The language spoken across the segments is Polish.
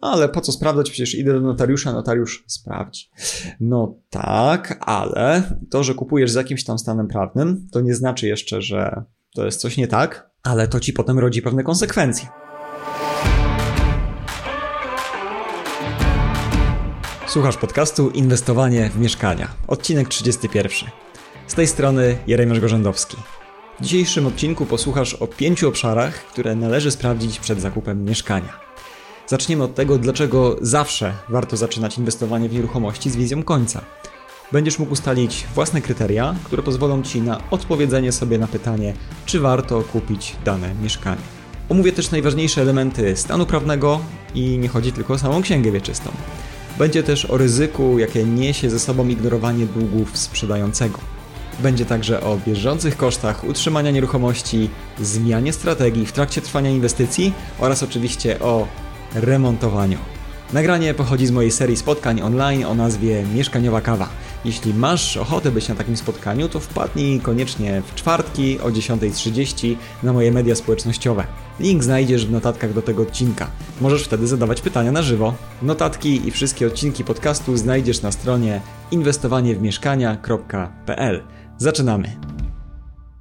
Ale po co sprawdzać? Przecież idę do notariusza, notariusz sprawdzi. No tak, ale to, że kupujesz z jakimś tam stanem prawnym, to nie znaczy jeszcze, że to jest coś nie tak, ale to ci potem rodzi pewne konsekwencje. Słuchasz podcastu Inwestowanie w mieszkania. Odcinek 31. Z tej strony Jeremiasz Gorzędowski. W dzisiejszym odcinku posłuchasz o pięciu obszarach, które należy sprawdzić przed zakupem mieszkania. Zaczniemy od tego, dlaczego zawsze warto zaczynać inwestowanie w nieruchomości z wizją końca. Będziesz mógł ustalić własne kryteria, które pozwolą Ci na odpowiedzenie sobie na pytanie, czy warto kupić dane mieszkanie. Omówię też najważniejsze elementy stanu prawnego i nie chodzi tylko o samą księgę wieczystą. Będzie też o ryzyku, jakie niesie ze sobą ignorowanie długów sprzedającego. Będzie także o bieżących kosztach utrzymania nieruchomości, zmianie strategii w trakcie trwania inwestycji oraz oczywiście o remontowaniu. Nagranie pochodzi z mojej serii spotkań online o nazwie Mieszkaniowa Kawa. Jeśli masz ochotę być na takim spotkaniu, to wpadnij koniecznie w czwartki o 10.30 na moje media społecznościowe. Link znajdziesz w notatkach do tego odcinka. Możesz wtedy zadawać pytania na żywo. Notatki i wszystkie odcinki podcastu znajdziesz na stronie inwestowaniewmieszkania.pl. Zaczynamy!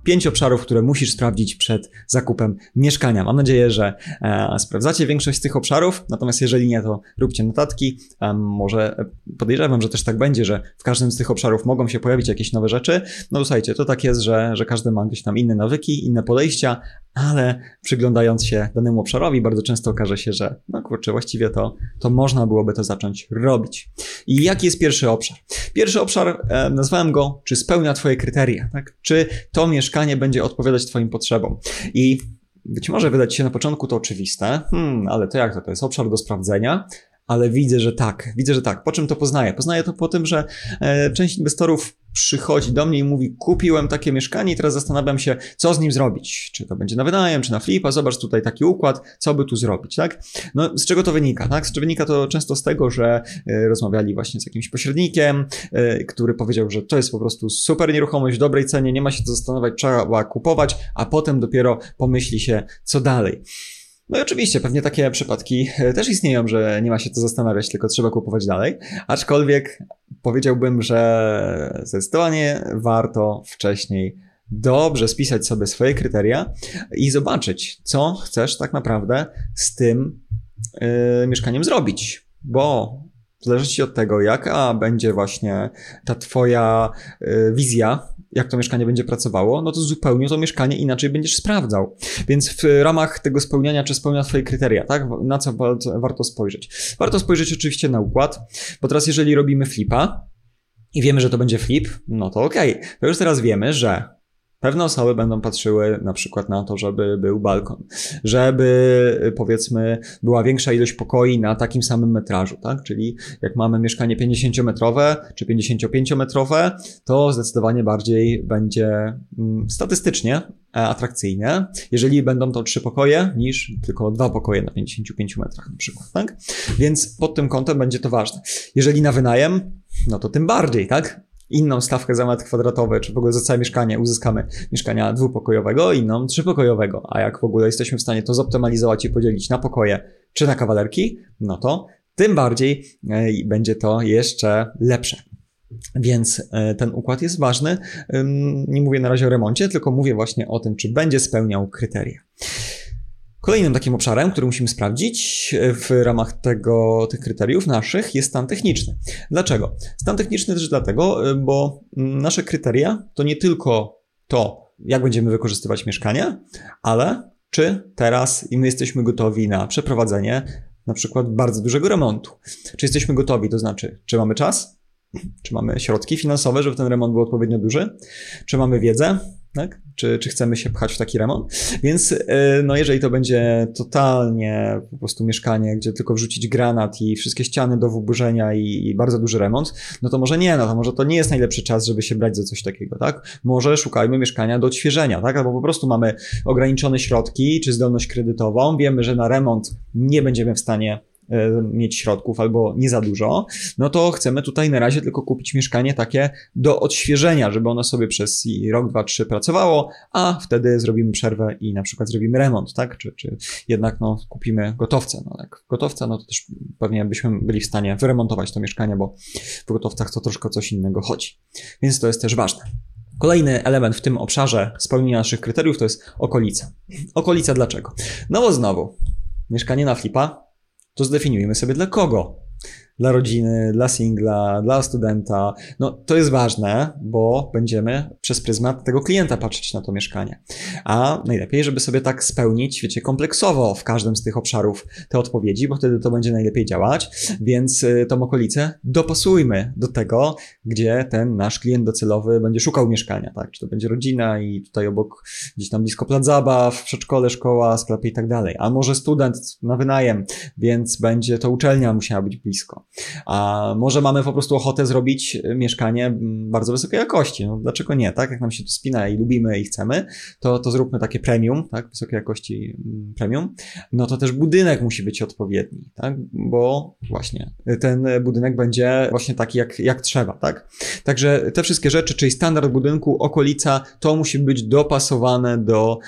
Pięć obszarów, które musisz sprawdzić przed zakupem mieszkania. Mam nadzieję, że e, sprawdzacie większość z tych obszarów, natomiast jeżeli nie, to róbcie notatki. Może podejrzewam, że też tak będzie, że w każdym z tych obszarów mogą się pojawić jakieś nowe rzeczy. No słuchajcie, to tak jest, że, że każdy ma gdzieś tam inne nawyki, inne podejścia, ale przyglądając się danemu obszarowi, bardzo często okaże się, że no kurczę, właściwie to, to można byłoby to zacząć robić. I jaki jest pierwszy obszar? Pierwszy obszar, e, nazwałem go, czy spełnia Twoje kryteria, tak? Czy to mieszkanie będzie odpowiadać Twoim potrzebom? I być może wydać się na początku to oczywiste, hmm, ale to jak to? To jest obszar do sprawdzenia, ale widzę, że tak, widzę, że tak. Po czym to poznaję? Poznaję to po tym, że e, część inwestorów przychodzi do mnie i mówi: Kupiłem takie mieszkanie i teraz zastanawiam się, co z nim zrobić. Czy to będzie na wynajem, czy na flipa? Zobacz tutaj taki układ, co by tu zrobić, tak? No, z czego to wynika, tak? Z czego wynika to często z tego, że e, rozmawiali właśnie z jakimś pośrednikiem, e, który powiedział, że to jest po prostu super nieruchomość w dobrej cenie, nie ma się co zastanawiać, trzeba kupować, a potem dopiero pomyśli się, co dalej. No i oczywiście, pewnie takie przypadki e, też istnieją, że nie ma się co zastanawiać, tylko trzeba kupować dalej. Aczkolwiek powiedziałbym, że zdecydowanie warto wcześniej dobrze spisać sobie swoje kryteria i zobaczyć, co chcesz tak naprawdę z tym yy, mieszkaniem zrobić. Bo w zależności od tego, jaka będzie właśnie ta Twoja yy, wizja jak to mieszkanie będzie pracowało, no to zupełnie to mieszkanie inaczej będziesz sprawdzał. Więc w ramach tego spełniania, czy spełnia Twoje kryteria, tak? Na co warto spojrzeć? Warto spojrzeć oczywiście na układ, bo teraz jeżeli robimy flipa i wiemy, że to będzie flip, no to okej. Okay. To już teraz wiemy, że Pewne osoby będą patrzyły na przykład na to, żeby był balkon, żeby powiedzmy była większa ilość pokoi na takim samym metrażu, tak? Czyli jak mamy mieszkanie 50-metrowe czy 55-metrowe, to zdecydowanie bardziej będzie mm, statystycznie e, atrakcyjne, jeżeli będą to trzy pokoje niż tylko dwa pokoje na 55 metrach na przykład, tak? Więc pod tym kątem będzie to ważne. Jeżeli na wynajem, no to tym bardziej, tak? Inną stawkę za metr kwadratowy, czy w ogóle za całe mieszkanie uzyskamy mieszkania dwupokojowego, inną trzypokojowego. A jak w ogóle jesteśmy w stanie to zoptymalizować i podzielić na pokoje czy na kawalerki, no to tym bardziej e, będzie to jeszcze lepsze. Więc e, ten układ jest ważny. Nie mówię na razie o remoncie, tylko mówię właśnie o tym, czy będzie spełniał kryteria. Kolejnym takim obszarem, który musimy sprawdzić e, w ramach tego, tych kryteriów naszych jest stan techniczny. Dlaczego? Stan techniczny też dlatego, e, bo nasze kryteria to nie tylko to, jak będziemy wykorzystywać mieszkanie, ale czy teraz i my jesteśmy gotowi na przeprowadzenie na przykład bardzo dużego remontu. Czy jesteśmy gotowi, to znaczy, czy mamy czas, czy mamy środki finansowe, żeby ten remont był odpowiednio duży, czy mamy wiedzę, tak? Czy, czy chcemy się pchać w taki remont. Więc e, no jeżeli to będzie totalnie po prostu mieszkanie, gdzie tylko wrzucić granat i wszystkie ściany do wyburzenia i, i, bardzo duży remont, no to może nie, no to może to nie jest najlepszy czas, żeby się brać za coś takiego, tak? Może szukajmy mieszkania do odświeżenia, tak? Albo po prostu mamy ograniczone środki czy zdolność kredytową, wiemy, że na remont nie będziemy w stanie mieć środków albo nie za dużo, no to chcemy tutaj na razie tylko kupić mieszkanie takie do odświeżenia, żeby ono sobie przez rok, dwa, trzy pracowało, a wtedy zrobimy przerwę i na przykład zrobimy remont, tak? Czy, czy jednak no, kupimy gotowce. No, jak gotowca, no to też pewnie byśmy byli w stanie wyremontować to mieszkanie, bo w gotowcach to troszkę coś innego chodzi. Więc to jest też ważne. Kolejny element w tym obszarze spełnienia naszych kryteriów to jest okolica. Okolica dlaczego? No bo znowu, mieszkanie na flipa, to zdefiniujemy sobie dla kogo dla rodziny, dla singla, dla studenta. No to jest ważne, bo będziemy przez pryzmat tego klienta patrzeć na to mieszkanie. A najlepiej, żeby sobie tak spełnić, wiecie, kompleksowo w każdym z tych obszarów te odpowiedzi, bo wtedy to będzie najlepiej działać, więc y, tą okolicę dopasujmy do tego, gdzie ten nasz klient docelowy będzie szukał mieszkania, tak? Czy to będzie rodzina i tutaj obok gdzieś tam blisko plac zabaw, przedszkole, szkoła, sklepy i tak dalej. A może student na wynajem, więc będzie to uczelnia musiała być blisko. A może mamy po prostu ochotę zrobić mieszkanie bardzo wysokiej jakości. No, dlaczego nie, tak? Jak nam się to spina i lubimy i chcemy, to, to zróbmy takie premium, tak? Wysokiej jakości premium. No to też budynek musi być odpowiedni, tak? Bo właśnie ten budynek będzie właśnie taki jak, jak trzeba, tak? Także te wszystkie rzeczy, czyli standard budynku, okolica, to musi być dopasowane do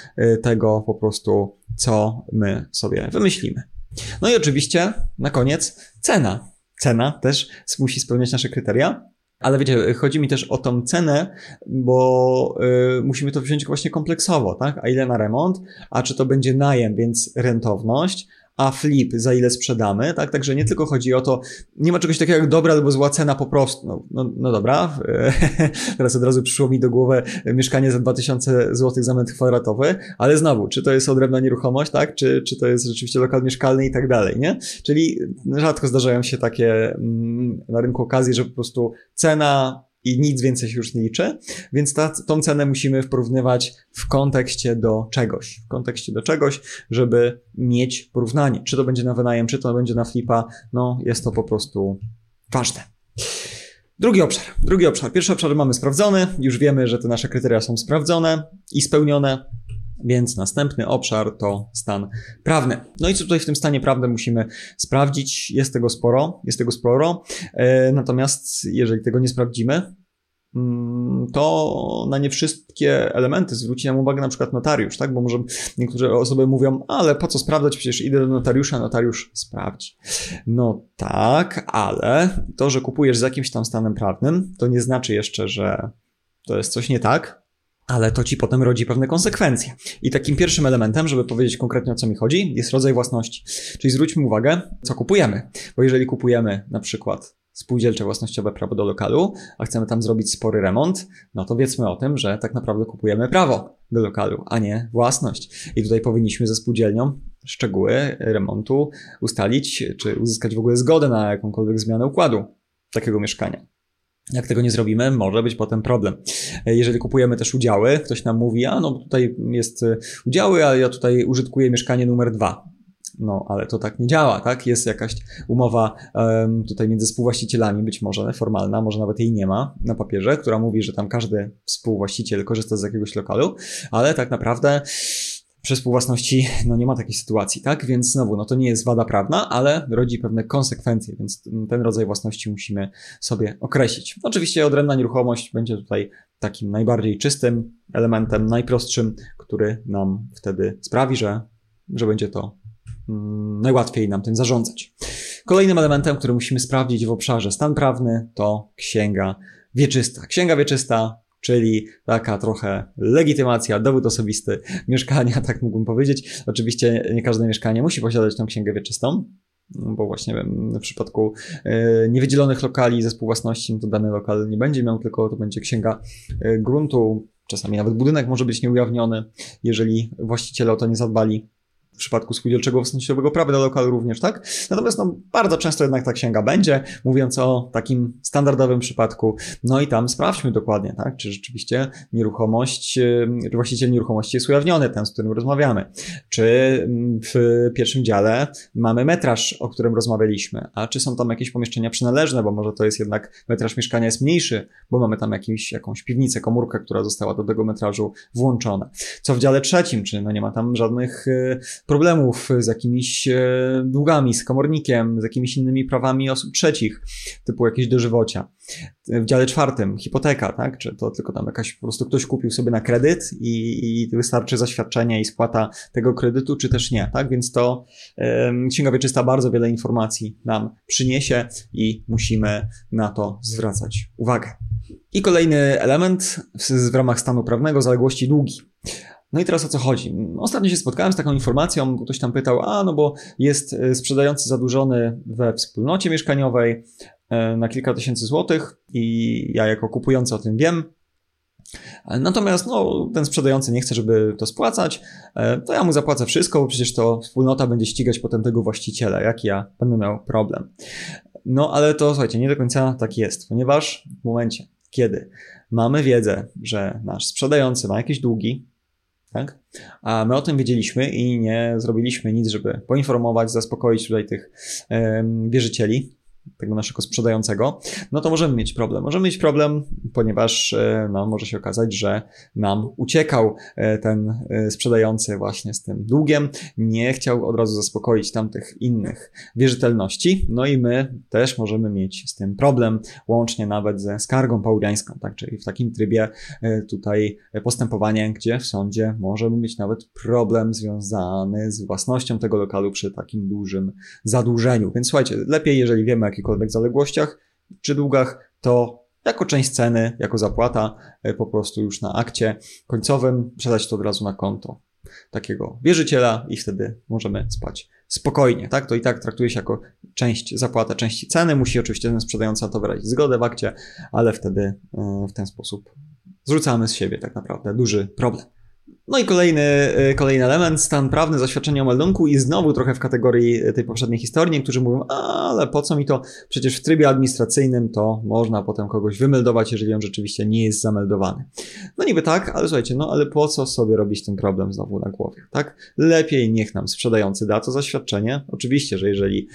tego po prostu, co my sobie wymyślimy. No i oczywiście na koniec cena cena też musi spełniać nasze kryteria. Ale wiecie, chodzi mi też o tą cenę, bo y, musimy to wziąć właśnie kompleksowo, tak? A ile na remont, a czy to będzie najem, więc rentowność, a flip za ile sprzedamy, tak? Także nie tylko chodzi o to, nie ma czegoś takiego jak dobra albo zła cena po prostu. No, no, no dobra, teraz od razu przyszło mi do głowy mieszkanie za 2000 zł za metr kwadratowy, ale znowu, czy to jest odrębna nieruchomość, tak? Czy, czy to jest rzeczywiście lokal mieszkalny i tak dalej, nie? Czyli rzadko zdarzają się takie mm, na rynku okazji, że po prostu cena i nic więcej się już nie liczy, więc ta, tą cenę musimy porównywać w kontekście do czegoś, w kontekście do czegoś, żeby mieć porównanie. Czy to będzie na wynajem, czy to będzie na flipa, no jest to po prostu ważne. Drugi obszar, drugi obszar. Pierwszy obszar mamy sprawdzony, już wiemy, że te nasze kryteria są sprawdzone i spełnione. Więc następny obszar to stan prawny. No i co tutaj w tym stanie prawnym musimy sprawdzić? Jest tego sporo, jest tego sporo. E, natomiast jeżeli tego nie sprawdzimy, mm, to na nie wszystkie elementy zwróci nam uwagę na przykład notariusz, tak? Bo może niektóre osoby mówią, ale po co sprawdzać, przecież idę do notariusza, notariusz sprawdzi. No tak, ale to, że kupujesz z jakimś tam stanem prawnym, to nie znaczy jeszcze, że to jest coś nie tak, ale to ci potem rodzi pewne konsekwencje. I takim pierwszym elementem, żeby powiedzieć konkretnie o co mi chodzi, jest rodzaj własności. Czyli zwróćmy uwagę, co kupujemy. Bo jeżeli kupujemy na przykład spółdzielcze własnościowe prawo do lokalu, a chcemy tam zrobić spory remont, no to wiedzmy o tym, że tak naprawdę kupujemy prawo do lokalu, a nie własność. I tutaj powinniśmy ze spółdzielnią szczegóły remontu ustalić, czy uzyskać w ogóle zgodę na jakąkolwiek zmianę układu takiego mieszkania. Jak tego nie zrobimy, może być potem problem. Jeżeli kupujemy też udziały, ktoś nam mówi, a no tutaj jest e, udziały, ale ja tutaj użytkuję mieszkanie numer dwa. No, ale to tak nie działa, tak? Jest jakaś umowa um, tutaj między współwłaścicielami, być może formalna, może nawet jej nie ma na papierze, która mówi, że tam każdy współwłaściciel korzysta z jakiegoś lokalu, ale tak naprawdę przy współwłasności no nie ma takiej sytuacji, tak? Więc znowu, no to nie jest wada prawna, ale rodzi pewne konsekwencje, więc ten rodzaj własności musimy sobie określić. Oczywiście odrębna nieruchomość będzie tutaj takim najbardziej czystym elementem, najprostszym, który nam wtedy sprawi, że, że będzie to mm, najłatwiej nam tym zarządzać. Kolejnym elementem, który musimy sprawdzić w obszarze stan prawny, to księga wieczysta. Księga wieczysta czyli taka trochę legitymacja, dowód osobisty mieszkania, tak mógłbym powiedzieć. Oczywiście nie każde mieszkanie musi posiadać tą księgę wieczystą, bo właśnie w przypadku e, niewydzielonych lokali ze współwłasności, no to dany lokal nie będzie miał, tylko to będzie księga e, gruntu, czasami nawet budynek może być nieujawniony, jeżeli właściciele o to nie zadbali w przypadku spółdzielczego własnościowego prawa do lokalu również, tak? Natomiast no, bardzo często jednak ta księga będzie, mówiąc o takim standardowym przypadku. No i tam sprawdźmy dokładnie, tak? Czy rzeczywiście nieruchomość, czy właściciel nieruchomości jest ujawniony, ten, z którym rozmawiamy. Czy w pierwszym dziale mamy metraż, o którym rozmawialiśmy, a czy są tam jakieś pomieszczenia przynależne, bo może to jest jednak metraż mieszkania jest mniejszy, bo mamy tam jakiś, jakąś piwnicę, komórkę, która została do tego metrażu włączona. Co w dziale trzecim, czy no nie ma tam żadnych y, problemów z jakimiś e, długami, z komornikiem, z jakimiś innymi prawami osób trzecich, typu jakieś dożywocia. W dziale czwartym hipoteka, tak? Czy to tylko tam jakaś po prostu ktoś kupił sobie na kredyt i, i wystarczy zaświadczenie i spłata tego kredytu, czy też nie, tak? Więc to um, Księga Wieczysta bardzo wiele informacji nam przyniesie i musimy na to zwracać uwagę. I kolejny element w, w ramach stanu prawnego zaległości długi. No i teraz o co chodzi? Ostatnio się spotkałem z taką informacją, ktoś tam pytał, a no bo jest e, sprzedający zadłużony we wspólnocie mieszkaniowej e, na kilka tysięcy złotych i ja jako kupujący o tym wiem. Natomiast no, ten sprzedający nie chce, żeby to spłacać, e, to ja mu zapłacę wszystko, bo przecież to wspólnota będzie ścigać potem tego właściciela, jak ja będę miał problem. No ale to słuchajcie, nie do końca tak jest, ponieważ w momencie, kiedy mamy wiedzę, że nasz sprzedający ma jakieś długi, tak? A my o tym wiedzieliśmy i nie zrobiliśmy nic, żeby poinformować, zaspokoić tutaj tych wierzycieli, tego naszego sprzedającego, no to możemy mieć problem. Możemy mieć problem, ponieważ e, no, może się okazać, że nam uciekał e, ten e, sprzedający właśnie z tym długiem, nie chciał od razu zaspokoić tamtych innych wierzytelności, no i my też możemy mieć z tym problem, łącznie nawet ze skargą pauliańską, tak, czyli w takim trybie tutaj postępowanie, gdzie w sądzie możemy mieć nawet problem związany z własnością tego lokalu przy takim dużym zadłużeniu. Więc słuchajcie, lepiej, jeżeli wiemy, jakichkolwiek zaległościach czy długach, to jako część ceny, jako zapłata, e, po prostu już na akcie końcowym przelać to od razu na konto takiego wierzyciela i wtedy możemy spać spokojnie, tak? To i tak traktuje się jako część, zapłata części ceny. Musi oczywiście ten sprzedający to wyrazić zgodę w akcie, ale wtedy e, w ten sposób zrzucamy z siebie tak naprawdę duży problem. No i kolejny, y, kolejny element, stan prawny zaświadczenia o meldunku i znowu trochę w kategorii tej poprzedniej historii. Niektórzy mówią, ale po co mi to? Przecież w trybie administracyjnym to można potem kogoś wymeldować, jeżeli on rzeczywiście nie jest zameldowany. No niby tak, ale słuchajcie, no ale po co sobie robić ten problem znowu na głowie, tak? Lepiej niech nam sprzedający da to zaświadczenie. Oczywiście, że jeżeli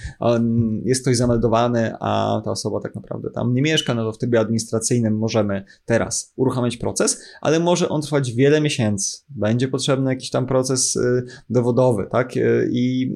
jest ktoś zameldowany, a ta osoba tak naprawdę tam nie mieszka, no to w trybie administracyjnym możemy teraz uruchamiać proces, ale może on trwać wiele miesięcy będzie potrzebny jakiś tam proces y, dowodowy, tak? Y, I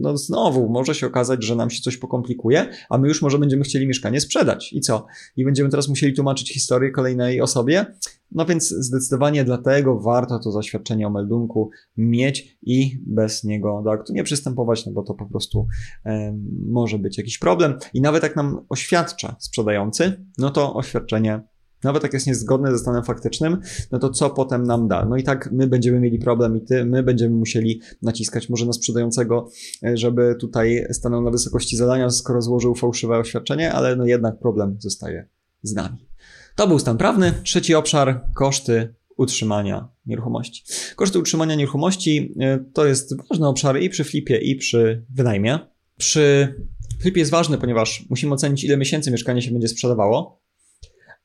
no znowu może się okazać, że nam się coś pokomplikuje, a my już może będziemy chcieli mieszkanie sprzedać. I co? I będziemy teraz musieli tłumaczyć historię kolejnej osobie. No więc zdecydowanie dlatego warto to zaświadczenie o meldunku mieć i bez niego do aktu nie przystępować, no bo to po prostu e, może być jakiś problem. I nawet jak nam oświadcza sprzedający, no to oświadczenie nawet jak jest niezgodne ze stanem faktycznym, no to co potem nam da? No i tak my będziemy mieli problem i ty, my będziemy musieli naciskać może na sprzedającego, e, żeby tutaj stanął na wysokości zadania, skoro złożył fałszywe oświadczenie, ale no jednak problem zostaje z nami. To był stan prawny. Trzeci obszar, koszty utrzymania nieruchomości. Koszty utrzymania nieruchomości e, to jest ważny obszar i przy flipie, i przy wynajmie. Przy flipie jest ważny, ponieważ musimy ocenić, ile miesięcy mieszkanie się będzie sprzedawało,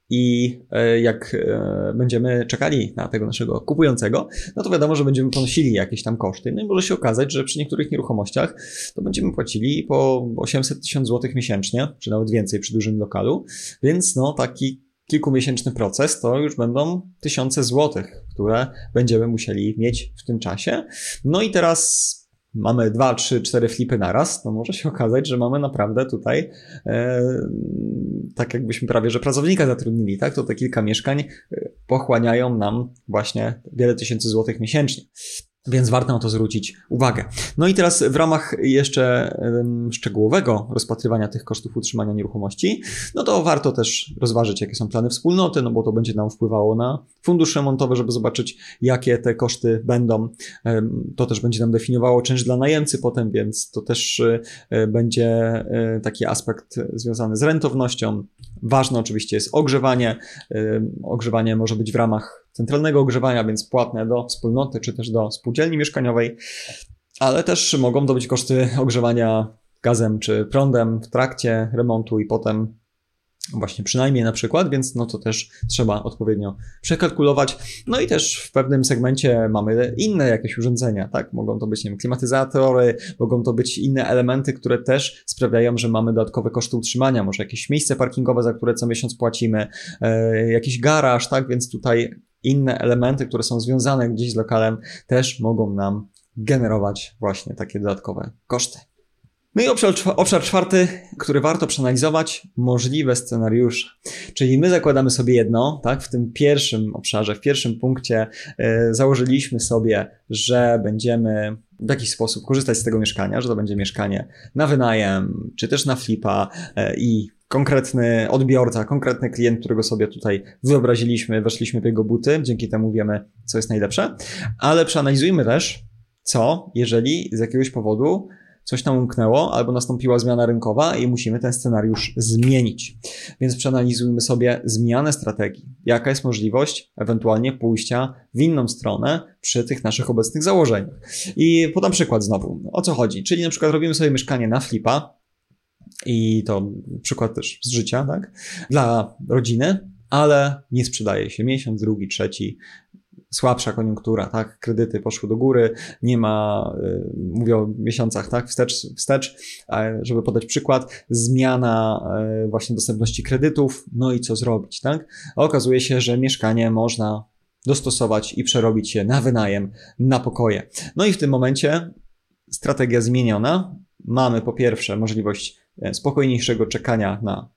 i e, jak e, będziemy czekali na tego naszego kupującego, no to wiadomo, że będziemy ponosili jakieś tam koszty. No i może się okazać, że przy niektórych nieruchomościach to będziemy płacili po 800 tysięcy złotych miesięcznie, czy nawet więcej przy dużym lokalu, więc no taki kilkumiesięczny proces to już będą tysiące złotych, które będziemy musieli mieć w tym czasie. No i teraz mamy dwa, trzy, cztery flipy naraz, to może się okazać, że mamy naprawdę tutaj e, tak jakbyśmy prawie, że pracownika zatrudnili, tak? To te kilka mieszkań e, pochłaniają nam właśnie wiele tysięcy złotych miesięcznie. Więc warto na to zwrócić uwagę. No i teraz w ramach jeszcze szczegółowego rozpatrywania tych kosztów utrzymania nieruchomości, no to warto też rozważyć, jakie są plany wspólnoty, no bo to będzie nam wpływało na fundusz remontowy, żeby zobaczyć, jakie te koszty będą. To też będzie nam definiowało czynsz dla najemcy potem, więc to też e, będzie e, taki aspekt związany z rentownością. Ważne oczywiście jest ogrzewanie. Ogrzewanie może być w ramach centralnego ogrzewania, więc płatne do wspólnoty czy też do spółdzielni mieszkaniowej, ale też mogą to być koszty ogrzewania gazem czy prądem w trakcie remontu i potem właśnie przynajmniej na przykład, więc no to też trzeba odpowiednio przekalkulować. No i też w pewnym segmencie mamy inne jakieś urządzenia, tak? Mogą to być, nie wiem, klimatyzatory, mogą to być inne elementy, które też sprawiają, że mamy dodatkowe koszty utrzymania, może jakieś miejsce parkingowe, za które co miesiąc płacimy, e, jakiś garaż, tak? Więc tutaj inne elementy, które są związane gdzieś z lokalem, też mogą nam generować właśnie takie dodatkowe koszty. No i obszar, obszar czwarty, który warto przeanalizować, możliwe scenariusze. Czyli my zakładamy sobie jedno, tak? W tym pierwszym obszarze, w pierwszym punkcie yy, założyliśmy sobie, że będziemy w jakiś sposób korzystać z tego mieszkania, że to będzie mieszkanie na wynajem, czy też na flipa yy, i konkretny odbiorca, konkretny klient, którego sobie tutaj wyobraziliśmy, weszliśmy w jego buty, dzięki temu wiemy, co jest najlepsze, ale przeanalizujmy też, co jeżeli z jakiegoś powodu coś tam umknęło, albo nastąpiła zmiana rynkowa i musimy ten scenariusz zmienić. Więc przeanalizujmy sobie zmianę strategii. Jaka jest możliwość ewentualnie pójścia w inną stronę przy tych naszych obecnych założeniach. I podam przykład znowu. O co chodzi? Czyli na przykład robimy sobie mieszkanie na flipa i to przykład też z życia, tak? Dla rodziny, ale nie sprzedaje się miesiąc, drugi, trzeci, słabsza koniunktura, tak, kredyty poszły do góry, nie ma, y, mówię o miesiącach, tak, wstecz, wstecz, żeby podać przykład, zmiana y, właśnie dostępności kredytów, no i co zrobić, tak? okazuje się, że mieszkanie można dostosować i przerobić je na wynajem, na pokoje. No i w tym momencie strategia zmieniona. Mamy po pierwsze możliwość e, spokojniejszego czekania na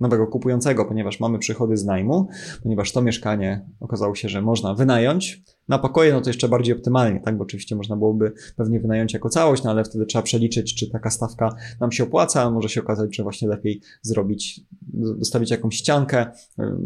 nowego kupującego, ponieważ mamy przychody z najmu, ponieważ to mieszkanie okazało się, że można wynająć, na pokoje, no to jeszcze bardziej optymalnie, tak? Bo oczywiście można byłoby pewnie wynająć jako całość, no ale wtedy trzeba przeliczyć, czy taka stawka nam się opłaca, może się okazać, że właśnie lepiej zrobić, dostawić jakąś ściankę,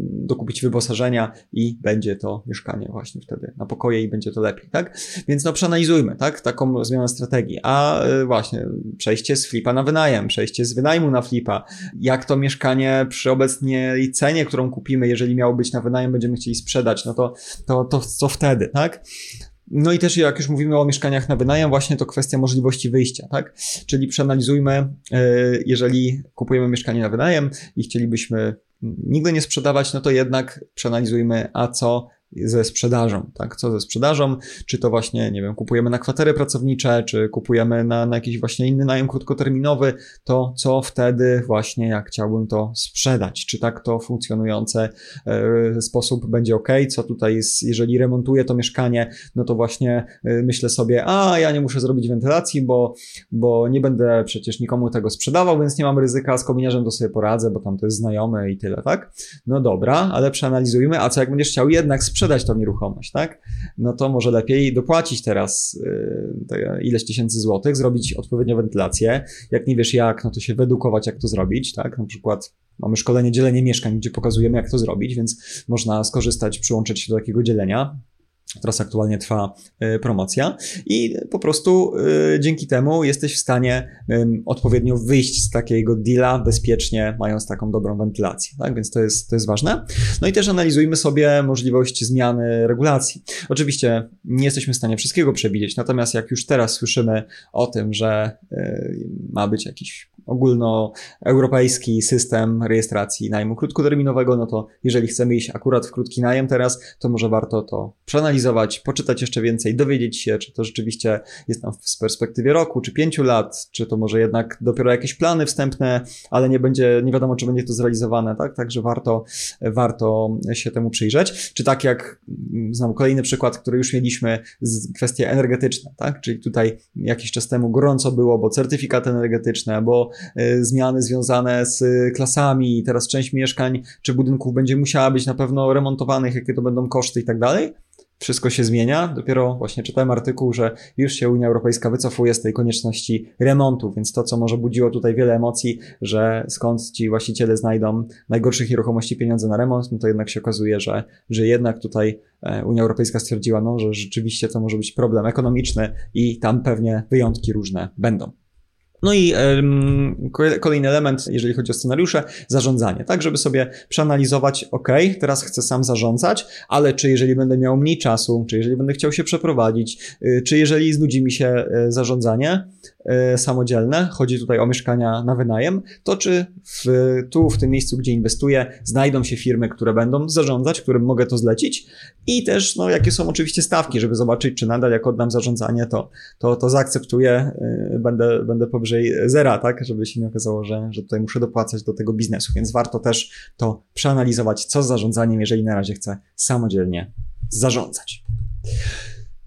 dokupić wyposażenia i będzie to mieszkanie właśnie wtedy na pokoje i będzie to lepiej, tak? Więc no przeanalizujmy, tak? Taką zmianę strategii. A y, właśnie przejście z flipa na wynajem, przejście z wynajmu na flipa, jak to mieszkanie przy obecnej cenie, którą kupimy, jeżeli miało być na wynajem, będziemy chcieli sprzedać, no to, to, to co wtedy? tak? No i też jak już mówimy o mieszkaniach na wynajem, właśnie to kwestia możliwości wyjścia, tak? Czyli przeanalizujmy, e, jeżeli kupujemy mieszkanie na wynajem i chcielibyśmy nigdy nie sprzedawać, no to jednak przeanalizujmy, a co ze sprzedażą, tak? Co ze sprzedażą? Czy to właśnie, nie wiem, kupujemy na kwatery pracownicze, czy kupujemy na, na jakiś właśnie inny najem krótkoterminowy, to co wtedy właśnie, jak chciałbym to sprzedać? Czy tak to funkcjonujące e, sposób będzie ok? Co tutaj jest, jeżeli remontuję to mieszkanie, no to właśnie e, myślę sobie, a ja nie muszę zrobić wentylacji, bo, bo nie będę przecież nikomu tego sprzedawał, więc nie mam ryzyka, z kominiarzem to sobie poradzę, bo tam to jest znajomy i tyle, tak? No dobra, ale przeanalizujmy, a co jak będziesz chciał jednak sprzedać sprzedać tą nieruchomość, tak? No to może lepiej dopłacić teraz yy, ileś tysięcy złotych, zrobić odpowiednią wentylację. Jak nie wiesz jak, no to się wyedukować, jak to zrobić, tak? Na przykład mamy szkolenie dzielenie mieszkań, gdzie pokazujemy, jak to zrobić, więc można skorzystać, przyłączyć się do takiego dzielenia. Teraz aktualnie trwa e, promocja i po prostu e, dzięki temu jesteś w stanie odpowiednio wyjść z takiego deala bezpiecznie, mając taką dobrą wentylację. Tak? Więc to jest, to jest ważne. No i też analizujmy sobie możliwość zmiany regulacji. Oczywiście nie jesteśmy w stanie wszystkiego przewidzieć, natomiast jak już teraz słyszymy o tym, że e, ma być jakiś ogólnoeuropejski system rejestracji najmu krótkoterminowego, no to jeżeli chcemy iść akurat w krótki najem teraz, to może warto to przeanalizować, poczytać jeszcze więcej, dowiedzieć się, czy to rzeczywiście jest tam w perspektywie roku, czy pięciu lat, czy to może jednak dopiero jakieś plany wstępne, ale nie będzie, nie wiadomo, czy będzie to zrealizowane, tak? Także warto, warto się temu przyjrzeć. Czy tak jak, mm, znam kolejny przykład, który już mieliśmy, kwestie energetyczne, tak? Czyli tutaj jakiś czas temu gorąco było, bo certyfikaty energetyczne, bo E, zmiany związane z klasami, teraz część mieszkań czy budynków będzie musiała być na pewno remontowanych, jakie to będą koszty i tak dalej. Wszystko się zmienia. Dopiero właśnie czytałem artykuł, że już się Unia Europejska wycofuje z tej konieczności remontu, więc to, co może budziło tutaj wiele emocji, że skąd ci właściciele znajdą najgorszych nieruchomości pieniądze na remont, no to jednak się okazuje, że, że jednak tutaj e, Unia Europejska stwierdziła, no, że rzeczywiście to może być problem ekonomiczny i tam pewnie wyjątki różne będą. No i kolejny element, jeżeli chodzi o scenariusze, zarządzanie, tak, żeby sobie przeanalizować, ok, teraz chcę sam zarządzać, ale czy jeżeli będę miał mniej czasu, czy jeżeli będę chciał się przeprowadzić, y, czy jeżeli znudzi mi się y, zarządzanie, E, samodzielne, chodzi tutaj o mieszkania na wynajem, to czy w, tu, w tym miejscu, gdzie inwestuję, znajdą się firmy, które będą zarządzać, którym mogę to zlecić? I też, no, jakie są oczywiście stawki, żeby zobaczyć, czy nadal jak oddam zarządzanie, to, to, to zaakceptuję, e, będę, będę powyżej zera, tak, żeby się nie okazało, że, że tutaj muszę dopłacać do tego biznesu, więc warto też to przeanalizować, co z zarządzaniem, jeżeli na razie chcę samodzielnie zarządzać.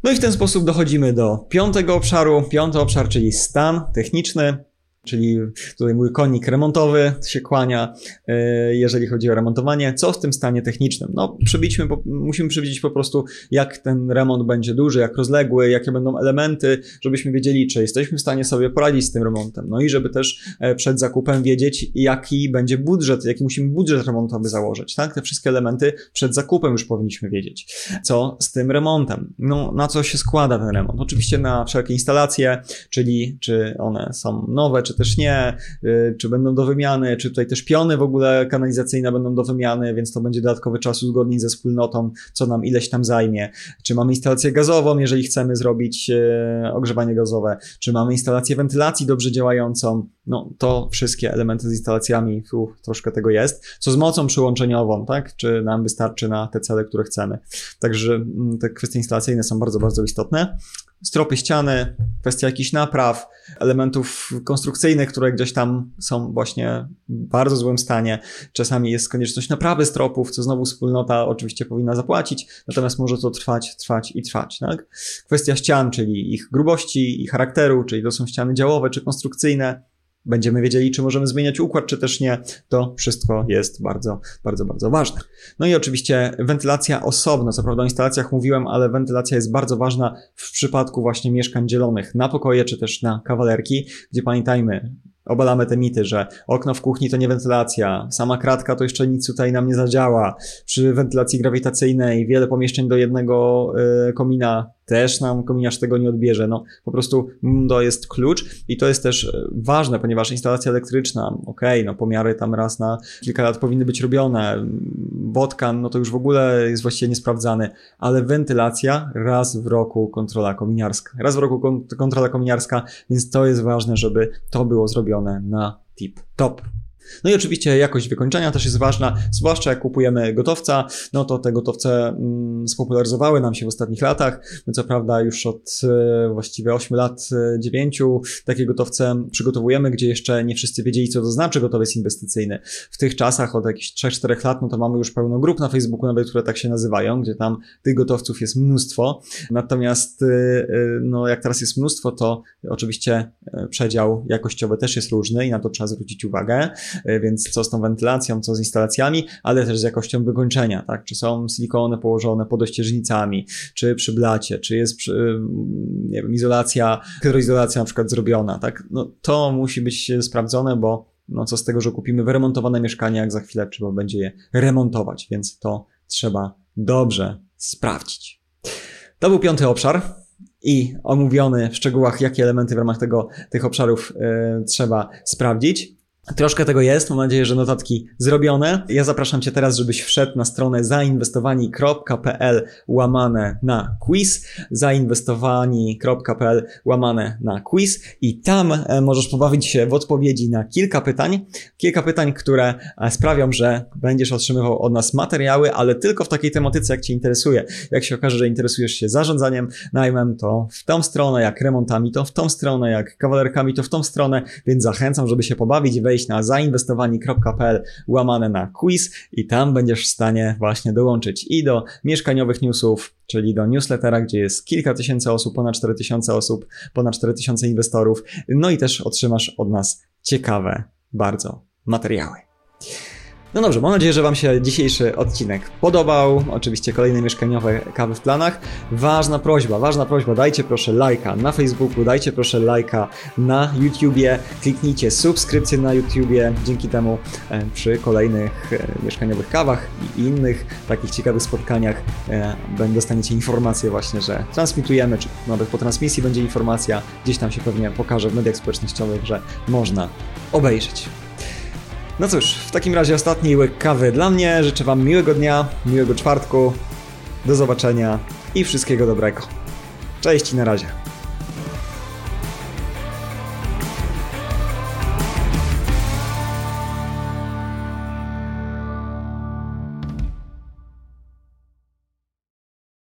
No i w ten sposób dochodzimy do piątego obszaru. Piąty obszar, czyli stan techniczny. Czyli tutaj mój konik remontowy się kłania, e, jeżeli chodzi o remontowanie. Co w tym stanie technicznym? No, przybiliśmy, musimy przybliżyć po prostu, jak ten remont będzie duży, jak rozległy, jakie będą elementy, żebyśmy wiedzieli, czy jesteśmy w stanie sobie poradzić z tym remontem. No i żeby też e, przed zakupem wiedzieć, jaki będzie budżet, jaki musimy budżet remontowy założyć. Tak? Te wszystkie elementy przed zakupem już powinniśmy wiedzieć. Co z tym remontem? No, na co się składa ten remont? Oczywiście na wszelkie instalacje, czyli czy one są nowe, czy czy też nie, y, czy będą do wymiany, czy tutaj też piony w ogóle kanalizacyjne będą do wymiany, więc to będzie dodatkowy czas uzgodnień ze wspólnotą, co nam ileś tam zajmie. Czy mamy instalację gazową, jeżeli chcemy zrobić y, ogrzewanie gazowe, czy mamy instalację wentylacji dobrze działającą, no to wszystkie elementy z instalacjami, uf, troszkę tego jest. Co z mocą przyłączeniową, tak? Czy nam wystarczy na te cele, które chcemy. Także mm, te kwestie instalacyjne są bardzo, bardzo istotne stropy ściany, kwestia jakichś napraw, elementów konstrukcyjnych, które gdzieś tam są właśnie w bardzo złym stanie. Czasami jest konieczność naprawy stropów, co znowu wspólnota oczywiście powinna zapłacić, natomiast może to trwać, trwać i trwać. Tak? Kwestia ścian, czyli ich grubości i charakteru, czyli to są ściany działowe czy konstrukcyjne, będziemy wiedzieli, czy możemy zmieniać układ, czy też nie, to wszystko jest bardzo, bardzo, bardzo ważne. No i oczywiście wentylacja osobno, co prawda o instalacjach mówiłem, ale wentylacja jest bardzo ważna w przypadku właśnie mieszkań dzielonych na pokoje, czy też na kawalerki, gdzie pamiętajmy, Obalamy te mity, że okno w kuchni to nie wentylacja, sama kratka to jeszcze nic tutaj nam nie zadziała. Przy wentylacji grawitacyjnej wiele pomieszczeń do jednego y, komina też nam kominiarz tego nie odbierze. No, po prostu to jest klucz i to jest też e, ważne, ponieważ instalacja elektryczna, okej, okay, no pomiary tam raz na kilka lat powinny być robione. Wodkan, no to już w ogóle jest właściwie niesprawdzany, ale wentylacja raz w roku kontrola kominiarska. Raz w roku kontrola kominiarska, więc to jest ważne, żeby to było zrobione na tip top. No i oczywiście jakość wykończenia też jest ważna, zwłaszcza jak kupujemy gotowca, no to te gotowce mm, spopularyzowały nam się w ostatnich latach. My co prawda już od e, właściwie 8 lat, 9 e, takie gotowce przygotowujemy, gdzie jeszcze nie wszyscy wiedzieli, co to znaczy gotowiec inwestycyjny. W tych czasach od jakichś 3-4 lat, no to mamy już pełno grup na Facebooku nawet, które tak się nazywają, gdzie tam tych gotowców jest mnóstwo. Natomiast e, no jak teraz jest mnóstwo, to oczywiście przedział jakościowy też jest różny i na to trzeba zwrócić uwagę. E, więc co z tą wentylacją, co z instalacjami, ale też z jakością wykończenia, tak? Czy są silikony położone pod ościeżnicami, czy przy blacie, czy jest przy, mm, nie wiem, izolacja, hydroizolacja na przykład zrobiona, tak? No to musi być sprawdzone, bo no co z tego, że kupimy wyremontowane mieszkanie, jak za chwilę trzeba będzie je remontować, więc to trzeba dobrze sprawdzić. To był piąty obszar i omówiony w szczegółach, jakie elementy w ramach tego, tych obszarów y, trzeba sprawdzić. Troszkę tego jest, mam nadzieję, że notatki zrobione. Ja zapraszam Cię teraz, żebyś wszedł na stronę zainwestowani.pl łamane na quiz, zainwestowani.pl łamane na quiz. I tam e, możesz pobawić się w odpowiedzi na kilka pytań, kilka pytań, które e, sprawią, że będziesz otrzymywał od nas materiały, ale tylko w takiej tematyce, jak Cię interesuje. Jak się okaże, że interesujesz się zarządzaniem najmem, to w tą stronę, jak remontami, to w tą stronę, jak kawalerkami, to w tą stronę, więc zachęcam, żeby się pobawić, wejść na zainwestowani.pl łamane na quiz i tam będziesz w stanie właśnie dołączyć i do mieszkaniowych newsów, czyli do newslettera, gdzie jest kilka tysięcy osób, ponad 4000 osób, ponad 4000 inwestorów, no i też otrzymasz od nas ciekawe bardzo materiały. No dobrze, mam nadzieję, że Wam się dzisiejszy odcinek podobał. Oczywiście kolejne mieszkaniowe kawy w planach. Ważna prośba, ważna prośba, dajcie proszę lajka na Facebooku, dajcie proszę lajka na YouTubie, kliknijcie subskrypcję na YouTubie. Dzięki temu e, przy kolejnych e, mieszkaniowych kawach i innych takich ciekawych spotkaniach e, dostaniecie informację właśnie, że transmitujemy, czy nawet po transmisji będzie informacja, gdzieś tam się pewnie pokaże w mediach społecznościowych, że można obejrzeć. No cóż, w takim razie ostatni łyk kawy dla mnie. Życzę Wam miłego dnia, miłego czwartku. Do zobaczenia i wszystkiego dobrego. Cześć i na razie.